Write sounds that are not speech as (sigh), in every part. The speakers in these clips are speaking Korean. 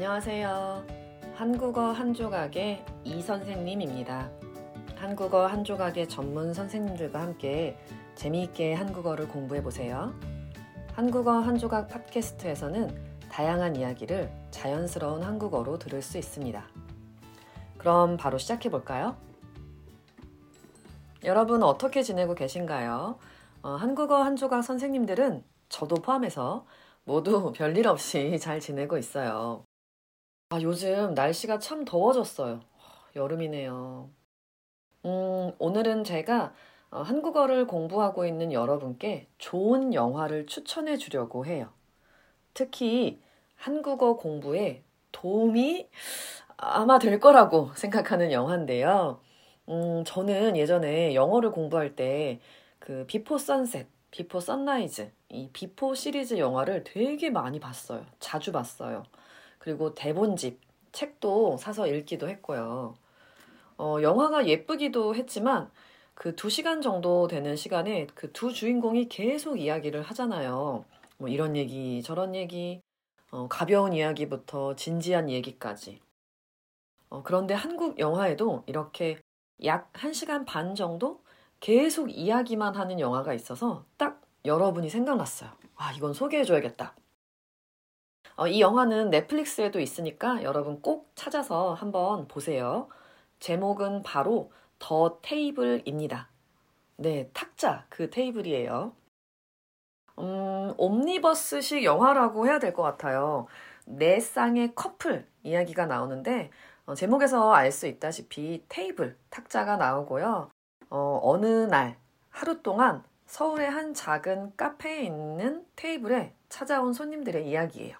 안녕하세요. 한국어 한 조각의 이 선생님입니다. 한국어 한 조각의 전문 선생님들과 함께 재미있게 한국어를 공부해 보세요. 한국어 한 조각 팟캐스트에서는 다양한 이야기를 자연스러운 한국어로 들을 수 있습니다. 그럼 바로 시작해 볼까요? 여러분 어떻게 지내고 계신가요? 어, 한국어 한 조각 선생님들은 저도 포함해서 모두 (laughs) 별일 없이 잘 지내고 있어요. 아, 요즘 날씨가 참 더워졌어요. 여름이네요. 음, 오늘은 제가 어, 한국어를 공부하고 있는 여러분께 좋은 영화를 추천해 주려고 해요. 특히 한국어 공부에 도움이 아마 될 거라고 생각하는 영화인데요. 음, 저는 예전에 영어를 공부할 때 그 Before Sunset, Before Sunrise, 이 Before 시리즈 영화를 되게 많이 봤어요. 자주 봤어요. 그리고 대본집, 책도 사서 읽기도 했고요. 어, 영화가 예쁘기도 했지만 그 두 시간 정도 되는 시간에 그 두 주인공이 계속 이야기를 하잖아요. 뭐 이런 얘기, 저런 얘기, 어, 가벼운 이야기부터 진지한 얘기까지. 어, 그런데 한국 영화에도 이렇게 약 1시간 반 정도 계속 이야기만 하는 영화가 있어서 딱 여러분이 생각났어요. 아, 이건 소개해줘야겠다. 어, 이 영화는 넷플릭스에도 있으니까 여러분 꼭 찾아서 한번 보세요. 제목은 바로 더 테이블입니다. 네, 탁자 그 테이블이에요. 음, 옴니버스식 영화라고 해야 될 것 같아요. 네 쌍의 커플 이야기가 나오는데 어, 제목에서 알 수 있다시피 테이블, 탁자가 나오고요. 어, 어느 날 하루 동안 서울의 한 작은 카페에 있는 테이블에 찾아온 손님들의 이야기예요.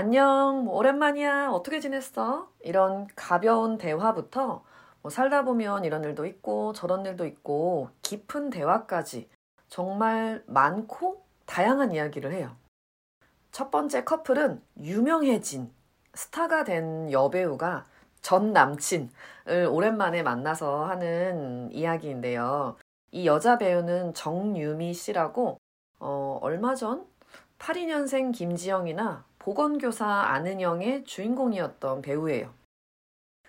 안녕, 뭐 오랜만이야, 어떻게 지냈어? 이런 가벼운 대화부터 뭐 살다 보면 이런 일도 있고 저런 일도 있고 깊은 대화까지 정말 많고 다양한 이야기를 해요. 첫 번째 커플은 유명해진 스타가 된 여배우가 전 남친을 오랜만에 만나서 하는 이야기인데요. 이 여자 배우는 정유미 씨라고 어, 얼마 전 82년생 김지영이나 보건교사 안은영의 주인공이었던 배우예요.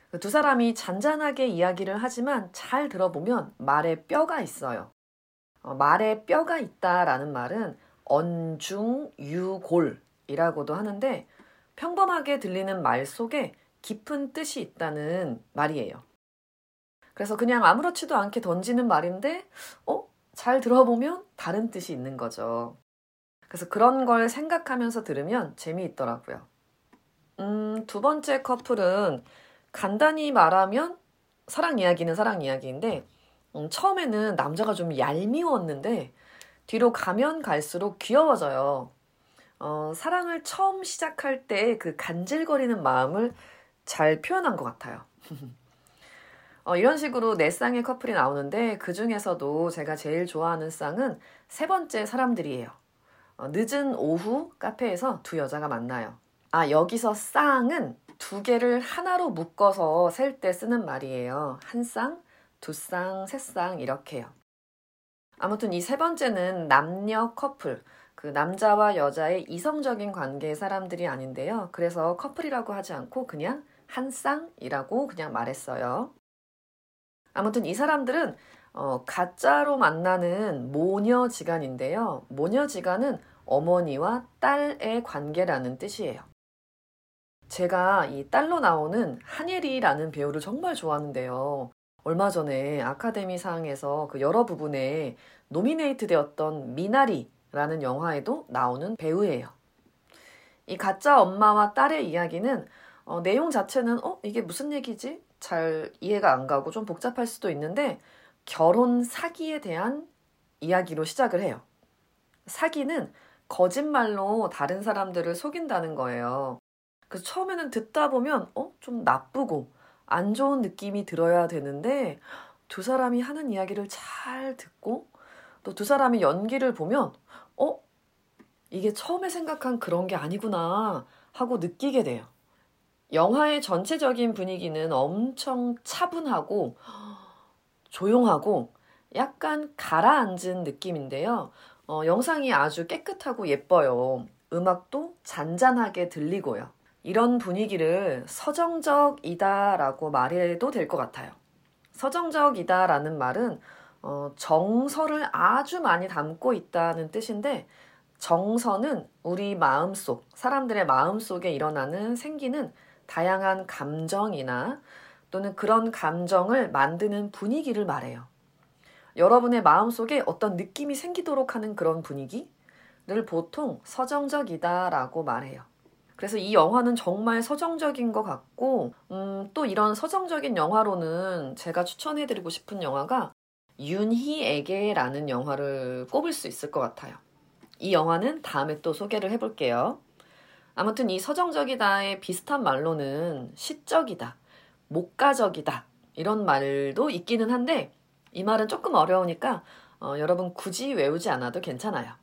그두 사람이 잔잔하게 이야기를 하지만 잘 들어보면 말에 뼈가 있어요. 어, 말에 뼈가 있다라는 말은 언중유골이라고도 하는데 평범하게 들리는 말 속에 깊은 뜻이 있다는 말이에요. 그래서 그냥 아무렇지도 않게 던지는 말인데, 어? 잘 들어보면 다른 뜻이 있는 거죠. 그래서 그런 걸 생각하면서 들으면 재미있더라고요. 음, 두 번째 커플은 간단히 말하면 사랑 이야기는 사랑 이야기인데, 음, 처음에는 남자가 좀 얄미웠는데, 뒤로 가면 갈수록 귀여워져요. 어, 사랑을 처음 시작할 때 그 간질거리는 마음을 잘 표현한 것 같아요. (laughs) 어, 이런 식으로 네 쌍의 커플이 나오는데 그 중에서도 제가 제일 좋아하는 쌍은 세 번째 사람들이에요. 어, 늦은 오후 카페에서 두 여자가 만나요. 아, 여기서 쌍은 두 개를 하나로 묶어서 셀 때 쓰는 말이에요. 한 쌍, 두 쌍, 세 쌍 이렇게요. 아무튼 이 세 번째는 남녀 커플. 그 남자와 여자의 이성적인 관계의 사람들이 아닌데요. 그래서 커플이라고 하지 않고 그냥 한 쌍이라고 그냥 말했어요. 아무튼 이 사람들은 어, 가짜로 만나는 모녀지간인데요. 모녀지간은 어머니와 딸의 관계라는 뜻이에요. 제가 이 딸로 나오는 한예리라는 배우를 정말 좋아하는데요. 얼마 전에 아카데미상에서 그 여러 부분에 노미네이트 되었던 미나리라는 영화에도 나오는 배우예요. 이 가짜 엄마와 딸의 이야기는 어, 내용 자체는 어 이게 무슨 얘기지? 잘 이해가 안 가고 좀 복잡할 수도 있는데 결혼 사기에 대한 이야기로 시작을 해요. 사기는 거짓말로 다른 사람들을 속인다는 거예요. 그래서 처음에는 듣다 보면 어? 좀 나쁘고 안 좋은 느낌이 들어야 되는데 두 사람이 하는 이야기를 잘 듣고 또 두 사람이 연기를 보면 어? 이게 처음에 생각한 그런 게 아니구나 하고 느끼게 돼요. 영화의 전체적인 분위기는 엄청 차분하고 (gasps) 조용하고 약간 가라앉은 느낌인데요. 어, 영상이 아주 깨끗하고 예뻐요. 음악도 잔잔하게 들리고요. 이런 분위기를 서정적이다라고 말해도 될 것 같아요. 서정적이다라는 말은 어, 정서를 아주 많이 담고 있다는 뜻인데 정서는 우리 마음속, 사람들의 마음속에 일어나는 생기는 다양한 감정이나 또는 그런 감정을 만드는 분위기를 말해요. 여러분의 마음속에 어떤 느낌이 생기도록 하는 그런 분위기를 보통 서정적이다라고 말해요. 그래서 이 영화는 정말 서정적인 것 같고, 음, 또 이런 서정적인 영화로는 제가 추천해드리고 싶은 영화가 윤희에게라는 영화를 꼽을 수 있을 것 같아요. 이 영화는 다음에 또 소개를 해볼게요. 아무튼 이 서정적이다의 비슷한 말로는 시적이다, 목가적이다, 이런 말도 있기는 한데, 이 말은 조금 어려우니까 어, 여러분 굳이 외우지 않아도 괜찮아요.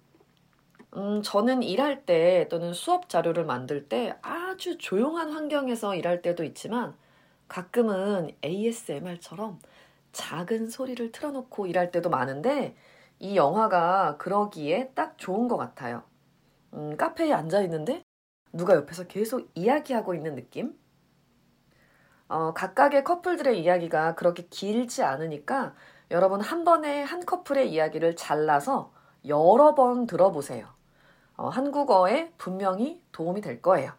음, 저는 일할 때 또는 수업 자료를 만들 때 아주 조용한 환경에서 일할 때도 있지만 가끔은 ASMR처럼 작은 소리를 틀어놓고 일할 때도 많은데 이 영화가 그러기에 딱 좋은 것 같아요. 음, 카페에 앉아 있는데 누가 옆에서 계속 이야기하고 있는 느낌? 어, 각각의 커플들의 이야기가 그렇게 길지 않으니까 여러분 한 번에 한 커플의 이야기를 잘라서 여러 번 들어보세요. 어, 한국어에 분명히 도움이 될 거예요.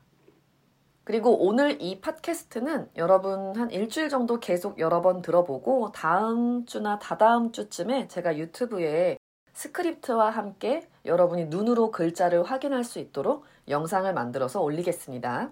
그리고 오늘 이 팟캐스트는 여러분 한 일주일 정도 계속 여러 번 들어보고 다음 주나 다다음 주쯤에 제가 유튜브에 스크립트와 함께 여러분이 눈으로 글자를 확인할 수 있도록 영상을 만들어서 올리겠습니다.